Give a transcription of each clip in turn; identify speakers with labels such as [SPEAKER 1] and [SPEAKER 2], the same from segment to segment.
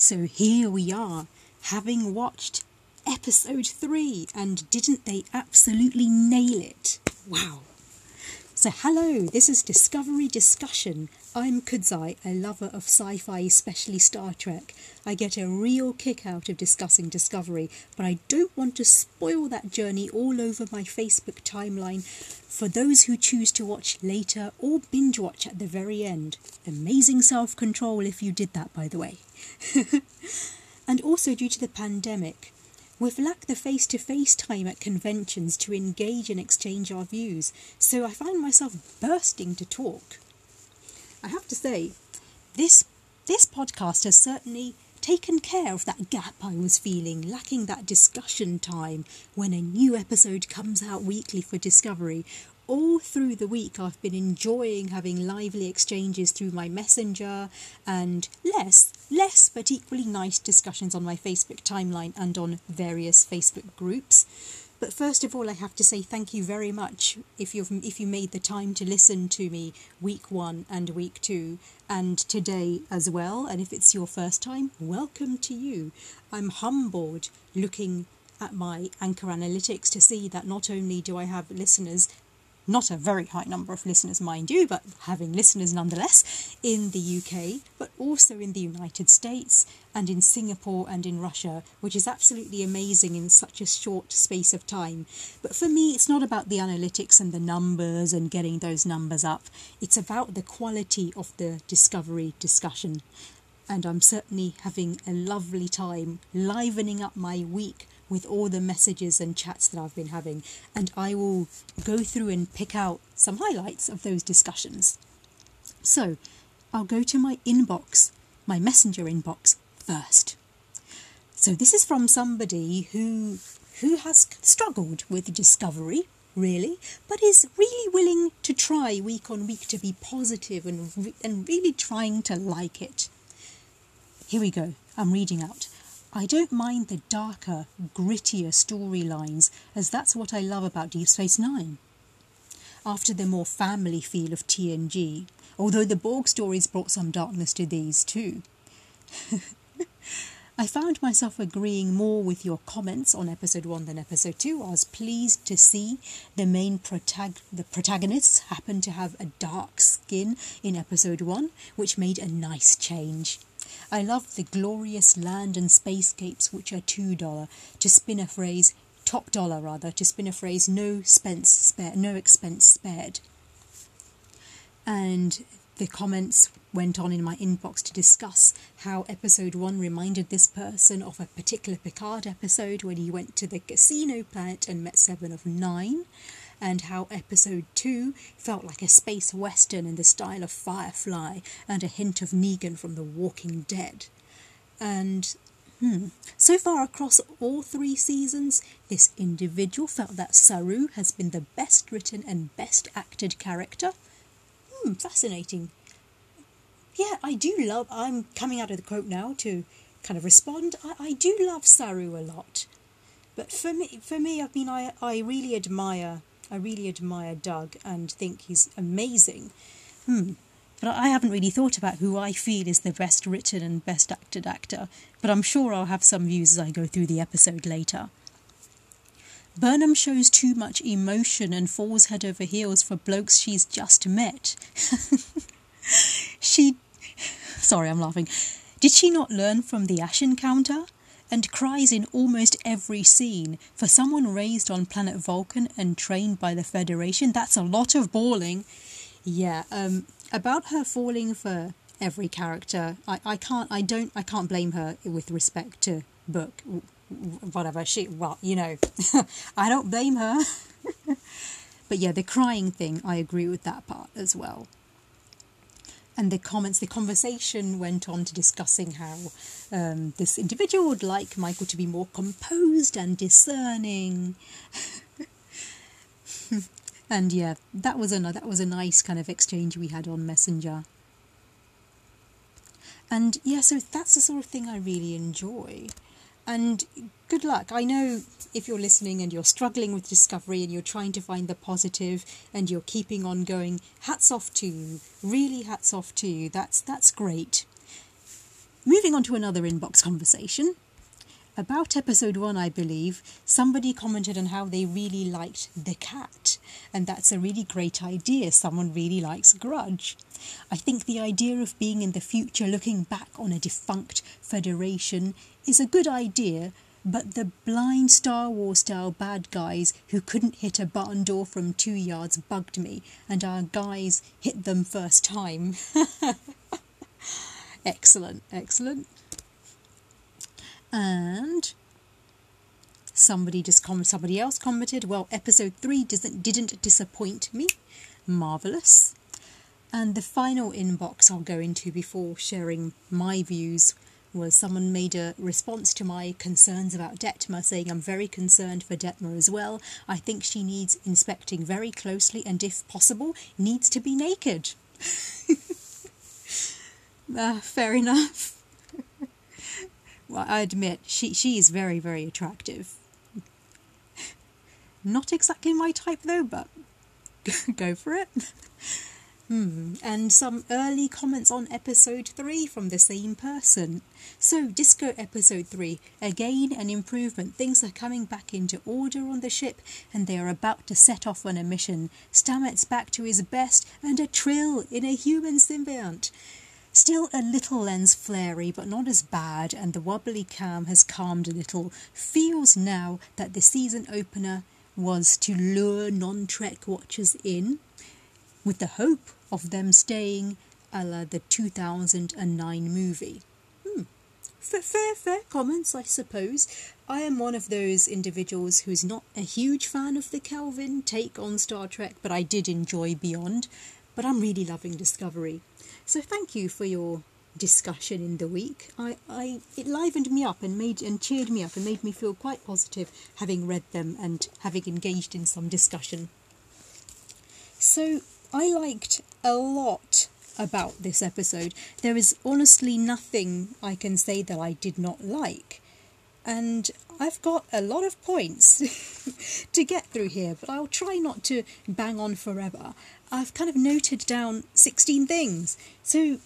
[SPEAKER 1] So here we are, having watched episode three, and didn't they absolutely nail it? Wow. So, hello, this is Discovery Discussion. I'm Kudzai, a lover of sci fi, especially Star Trek. I get a real kick out of discussing Discovery, but I don't want to spoil that journey all over my Facebook timeline for those who choose to watch later or binge watch at the very end. Amazing self control if you did that, by the way. and also due to the pandemic, We've lacked the face to face time at conventions to engage and exchange our views, so I find myself bursting to talk. I have to say, this, this podcast has certainly taken care of that gap I was feeling, lacking that discussion time when a new episode comes out weekly for Discovery, all through the week, I've been enjoying having lively exchanges through my messenger and less, less but equally nice discussions on my Facebook timeline and on various Facebook groups. But first of all, I have to say thank you very much if you've if you made the time to listen to me week one and week two and today as well. And if it's your first time, welcome to you. I'm humbled looking at my Anchor Analytics to see that not only do I have listeners not a very high number of listeners, mind you, but having listeners nonetheless in the UK, but also in the United States and in Singapore and in Russia, which is absolutely amazing in such a short space of time. But for me, it's not about the analytics and the numbers and getting those numbers up, it's about the quality of the discovery discussion. And I'm certainly having a lovely time livening up my week with all the messages and chats that I've been having, and I will go through and pick out some highlights of those discussions. So, I'll go to my inbox, my messenger inbox first. So this is from somebody who who has struggled with discovery, really, but is really willing to try week on week to be positive and and really trying to like it. Here we go. I'm reading out. I don't mind the darker, grittier storylines, as that's what I love about Deep Space Nine. After the more family feel of TNG, although the Borg stories brought some darkness to these too. I found myself agreeing more with your comments on episode 1 than episode 2. I was pleased to see the main protag- the protagonists happen to have a dark skin in episode 1, which made a nice change. I love the glorious land and spacescapes which are two dollar. To spin a phrase, top dollar rather. To spin a phrase, no expense spared. No expense spared. And the comments went on in my inbox to discuss how episode one reminded this person of a particular Picard episode when he went to the casino planet and met Seven of Nine and how episode 2 felt like a space western in the style of Firefly and a hint of Negan from The Walking Dead. And Hmm. So far across all three seasons, this individual felt that Saru has been the best written and best acted character. Hmm, fascinating. Yeah, I do love. I'm coming out of the quote now to kind of respond. I, I do love Saru a lot, but for me, for me, I mean, I I really admire I really admire Doug and think he's amazing. Hmm. But I haven't really thought about who I feel is the best written and best acted actor, but I'm sure I'll have some views as I go through the episode later. Burnham shows too much emotion and falls head over heels for blokes she's just met. she. Sorry, I'm laughing. Did she not learn from the Ash encounter? And cries in almost every scene. For someone raised on planet Vulcan and trained by the Federation, that's a lot of bawling. Yeah, um, about her falling for every character, I, I can't, I don't, I can't blame her with respect to book, whatever she, well, you know, I don't blame her. but yeah, the crying thing, I agree with that part as well and the comments, the conversation went on to discussing how um, this individual would like Michael to be more composed and discerning. and yeah, that was a that was a nice kind of exchange we had on Messenger. And yeah, so that's the sort of thing I really enjoy. And good luck. I know if you're listening and you're struggling with discovery and you're trying to find the positive and you're keeping on going, hats off to you. Really hats off to you. That's that's great. moving on to another inbox conversation. About episode one, I believe, somebody commented on how they really liked the cat, and that's a really great idea. Someone really likes Grudge. I think the idea of being in the future looking back on a defunct Federation is a good idea, but the blind Star Wars style bad guys who couldn't hit a barn door from two yards bugged me, and our guys hit them first time. excellent, excellent. And somebody just com- somebody else commented, well, episode three doesn't didn't disappoint me. Marvelous. And the final inbox I'll go into before sharing my views was someone made a response to my concerns about Detmer, saying I'm very concerned for Detmer as well. I think she needs inspecting very closely and, if possible, needs to be naked. uh, fair enough. well, I admit she she is very very attractive. Not exactly my type though, but go for it. Hmm. And some early comments on episode 3 from the same person. So, Disco episode 3. Again, an improvement. Things are coming back into order on the ship, and they are about to set off on a mission. Stamets back to his best, and a trill in a human symbiont. Still a little lens flary, but not as bad, and the wobbly cam has calmed a little. Feels now that the season opener was to lure non Trek watchers in, with the hope of them staying a la the 2009 movie. Hmm. Fair, fair, fair comments, I suppose. I am one of those individuals who's not a huge fan of the Kelvin take on Star Trek, but I did enjoy Beyond. But I'm really loving Discovery. So thank you for your discussion in the week. I, I it livened me up and made and cheered me up and made me feel quite positive having read them and having engaged in some discussion. So I liked a lot about this episode. There is honestly nothing I can say that I did not like. And I've got a lot of points to get through here, but I'll try not to bang on forever. I've kind of noted down 16 things. So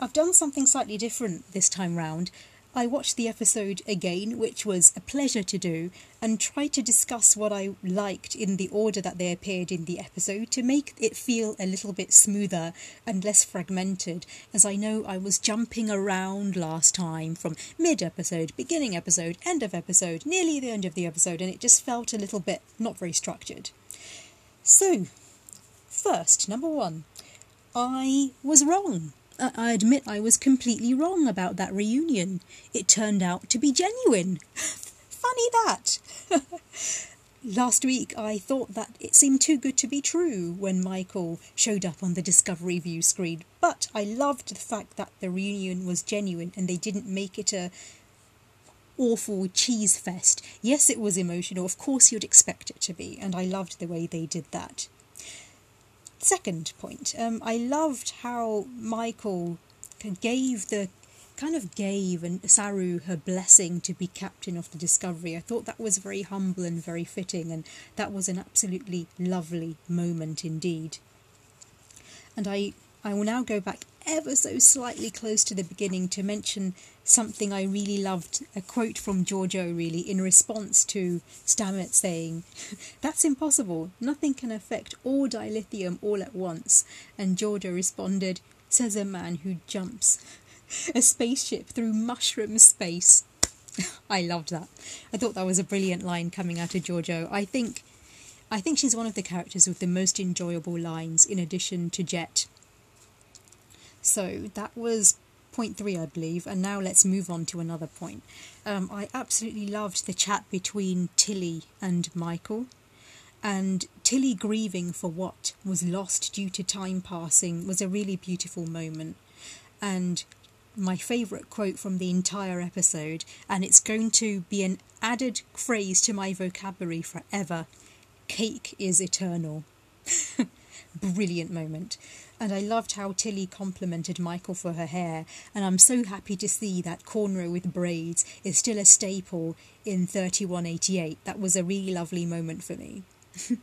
[SPEAKER 1] I've done something slightly different this time round. I watched the episode again, which was a pleasure to do, and tried to discuss what I liked in the order that they appeared in the episode to make it feel a little bit smoother and less fragmented, as I know I was jumping around last time from mid episode, beginning episode, end of episode, nearly the end of the episode, and it just felt a little bit not very structured. So, first, number one, I was wrong. I admit I was completely wrong about that reunion. It turned out to be genuine. Funny that! Last week I thought that it seemed too good to be true when Michael showed up on the Discovery View screen, but I loved the fact that the reunion was genuine and they didn't make it a awful cheese fest. Yes, it was emotional, of course you'd expect it to be, and I loved the way they did that. Second point, um, I loved how Michael gave the kind of gave and Saru her blessing to be captain of the Discovery. I thought that was very humble and very fitting, and that was an absolutely lovely moment indeed. And I, I will now go back ever so slightly close to the beginning to mention something I really loved a quote from Georgiou, really, in response to Stamets saying, That's impossible. Nothing can affect all dilithium all at once. And Georgiou responded, Says a man who jumps a spaceship through mushroom space. I loved that. I thought that was a brilliant line coming out of Georgiou. I think. I think she's one of the characters with the most enjoyable lines, in addition to Jet. So that was point three, I believe, and now let's move on to another point. Um, I absolutely loved the chat between Tilly and Michael, and Tilly grieving for what was lost due to time passing was a really beautiful moment. And my favourite quote from the entire episode, and it's going to be an added phrase to my vocabulary forever cake is eternal. Brilliant moment. And I loved how Tilly complimented Michael for her hair, and I'm so happy to see that cornrow with braids is still a staple in 3188. That was a really lovely moment for me.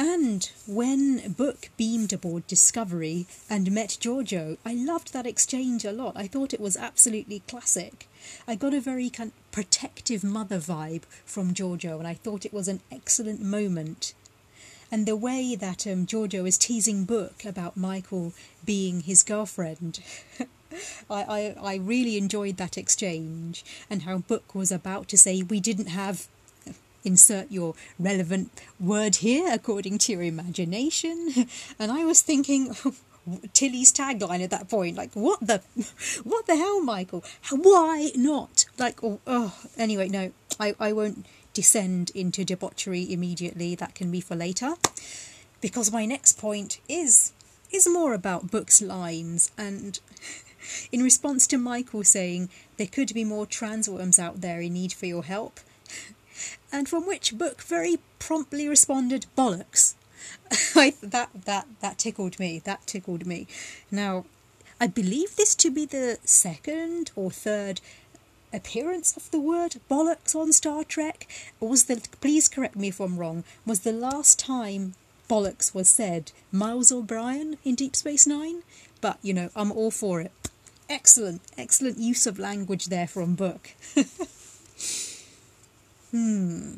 [SPEAKER 1] And when Book beamed aboard Discovery and met Georgiou, I loved that exchange a lot. I thought it was absolutely classic. I got a very kind of protective mother vibe from Georgiou, and I thought it was an excellent moment. And the way that um, Georgiou is teasing Book about Michael being his girlfriend. I, I, I really enjoyed that exchange, and how Book was about to say we didn't have insert your relevant word here according to your imagination. And I was thinking, Tilly's tagline at that point, like, what the, what the hell, Michael? Why not? Like, oh, oh. anyway, no, I, I won't descend into debauchery immediately. That can be for later, because my next point is is more about Book's lines and. In response to Michael saying there could be more transworms out there in need for your help, and from which Book very promptly responded, bollocks. I, that, that, that tickled me, that tickled me. Now, I believe this to be the second or third appearance of the word bollocks on Star Trek. Was the, please correct me if I'm wrong, was the last time bollocks was said Miles O'Brien in Deep Space Nine? But, you know, I'm all for it. Excellent, excellent use of language there from Book. Hmm.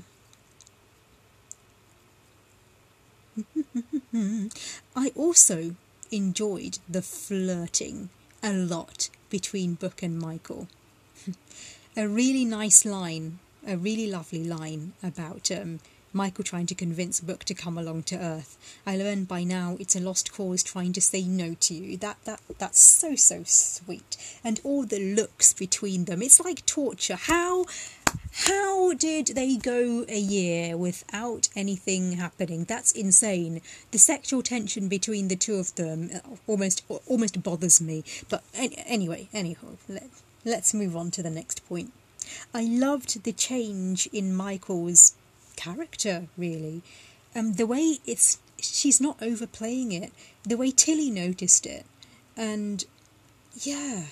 [SPEAKER 1] I also enjoyed the flirting a lot between Book and Michael. A really nice line, a really lovely line about um, Michael trying to convince Book to come along to Earth. I learned by now it's a lost cause trying to say no to you. That that that's so so sweet. And all the looks between them. It's like torture. How how did they go a year without anything happening? That's insane. The sexual tension between the two of them uh, almost almost bothers me. But anyway, anyhow, let's move on to the next point. I loved the change in Michael's character, really. Um, the way it's she's not overplaying it. The way Tilly noticed it, and yeah,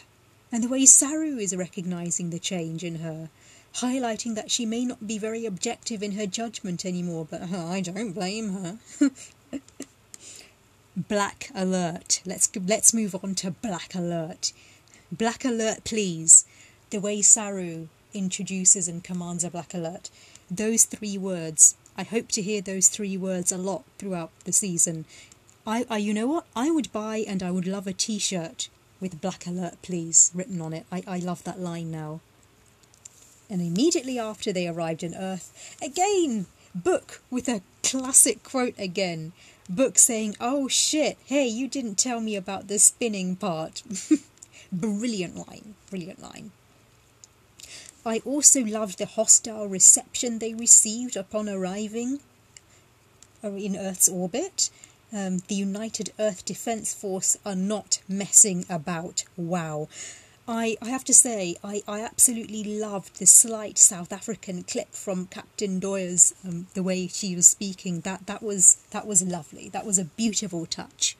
[SPEAKER 1] and the way Saru is recognizing the change in her highlighting that she may not be very objective in her judgment anymore, but uh, I don't blame her. Black alert. Let's let's move on to black alert. Black alert, please. The way Saru introduces and commands a black alert. Those three words. I hope to hear those three words a lot throughout the season. I, I you know what? I would buy and I would love a T-shirt with black alert, please, written on it. I, I love that line now and immediately after they arrived on Earth, again, Book with a classic quote again. Book saying, Oh shit, hey, you didn't tell me about the spinning part. brilliant line, brilliant line. I also loved the hostile reception they received upon arriving uh, in Earth's orbit. Um, the United Earth Defense Force are not messing about. Wow. I, I have to say, I, I absolutely loved the slight South African clip from Captain Doyer's um, the way she was speaking. That that was that was lovely. That was a beautiful touch.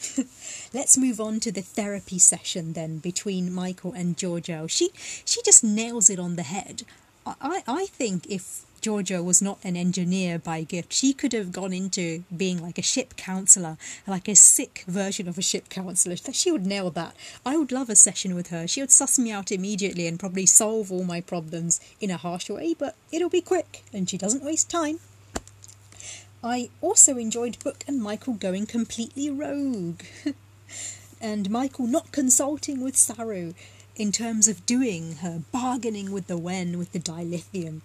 [SPEAKER 1] Let's move on to the therapy session then between Michael and Georgiou. She she just nails it on the head. I, I think if Georgiou was not an engineer by gift. She could have gone into being like a ship counselor, like a sick version of a ship counselor. She would nail that. I would love a session with her. She would suss me out immediately and probably solve all my problems in a harsh way, but it'll be quick and she doesn't waste time. I also enjoyed Book and Michael going completely rogue. and Michael not consulting with Saru in terms of doing her bargaining with the Wen with the dilithium.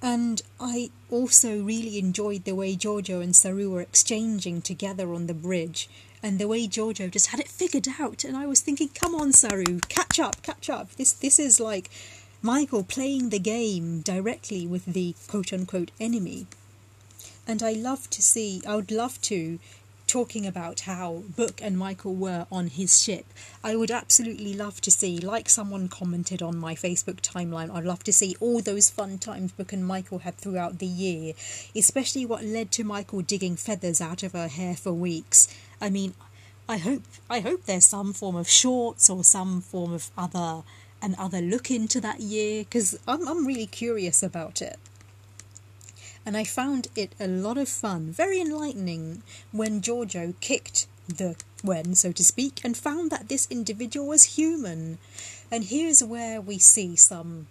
[SPEAKER 1] And I also really enjoyed the way Georgiou and Saru were exchanging together on the bridge and the way Georgiou just had it figured out. And I was thinking, come on, Saru, catch up, catch up. This, this is like Michael playing the game directly with the quote unquote enemy. And I love to see, I would love to talking about how Book and Michael were on his ship. I would absolutely love to see, like someone commented on my Facebook timeline, I'd love to see all those fun times Book and Michael had throughout the year, especially what led to Michael digging feathers out of her hair for weeks. I mean, I hope I hope there's some form of shorts or some form of other an other look into that year because I'm I'm really curious about it. And I found it a lot of fun, very enlightening, Wen Georgiou kicked the when, so to speak, and found that this individual was human. And here's where we see some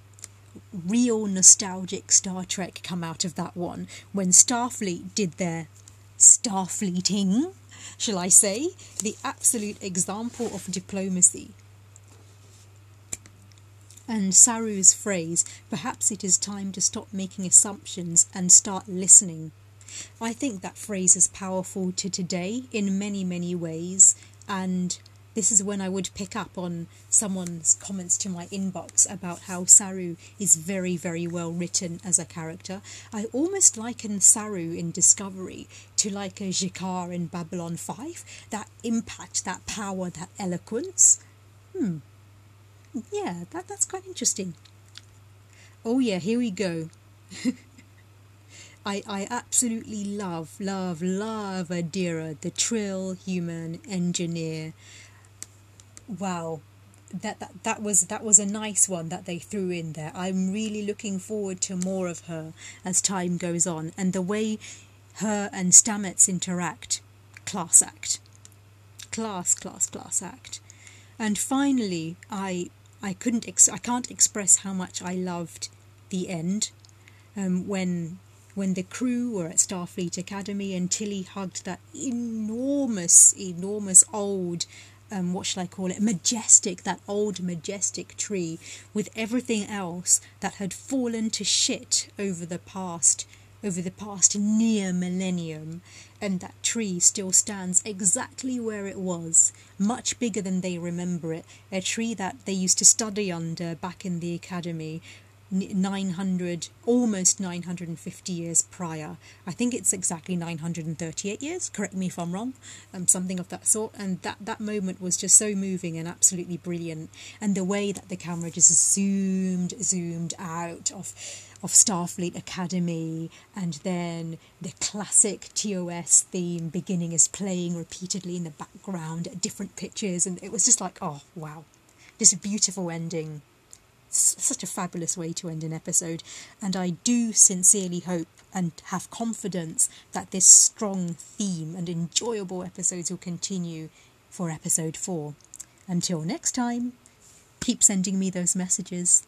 [SPEAKER 1] real nostalgic Star Trek come out of that one when Starfleet did their Starfleeting, shall I say, the absolute example of diplomacy. And Saru's phrase, perhaps it is time to stop making assumptions and start listening. I think that phrase is powerful to today in many, many ways, and this is when I would pick up on someone's comments to my inbox about how Saru is very, very well written as a character. I almost liken Saru in Discovery to like a G'Kar in Babylon 5. That impact, that power, that eloquence. Hmm. Yeah, that, that's quite interesting. Oh, yeah, here we go. I, I absolutely love, love, love Adira, the Trill human engineer wow that, that that was that was a nice one that they threw in there. I'm really looking forward to more of her as time goes on, and the way her and Stamets interact, class act, class class class act, and finally, I I couldn't ex- I can't express how much I loved the end, um, when when the crew were at Starfleet Academy and Tilly hugged that enormous enormous old um, what shall I call it, majestic, that old majestic tree with everything else that had fallen to shit over the past over the past near millennium, and that tree still stands exactly where it was, much bigger than they remember it. A tree that they used to study under back in the academy, 900, almost 950 years prior. I think it's exactly 938 years, correct me if I'm wrong, um, something of that sort. And that, that moment was just so moving and absolutely brilliant. And the way that the camera just zoomed, zoomed out of, of Starfleet Academy, and then the classic TOS theme beginning is playing repeatedly in the background at different pitches. And it was just like, oh, wow. Just a beautiful ending such a fabulous way to end an episode, and I do sincerely hope and have confidence that this strong theme and enjoyable episodes will continue for episode 4. Until next time, keep sending me those messages.